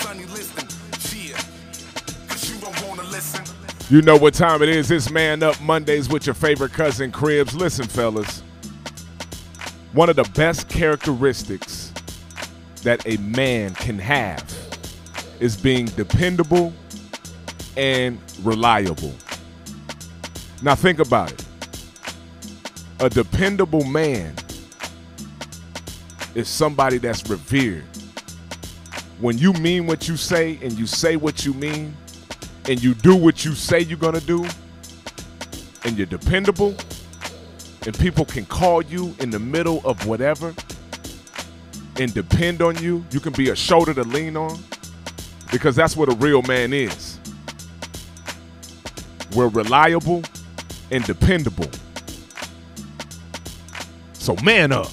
Sonny cause you don't wanna listen. You know what time it is. It's Man Up Mondays with your favorite cousin Cribs. Listen, fellas. One of the best characteristics that a man can have is being dependable and reliable. Now, think about it. A dependable man is somebody that's revered. When you mean what you say and you say what you mean, and you do what you say you're gonna do, and you're dependable, and people can call you in the middle of whatever and depend on you, you can be a shoulder to lean on because that's what a real man is. We're reliable and dependable. So man up.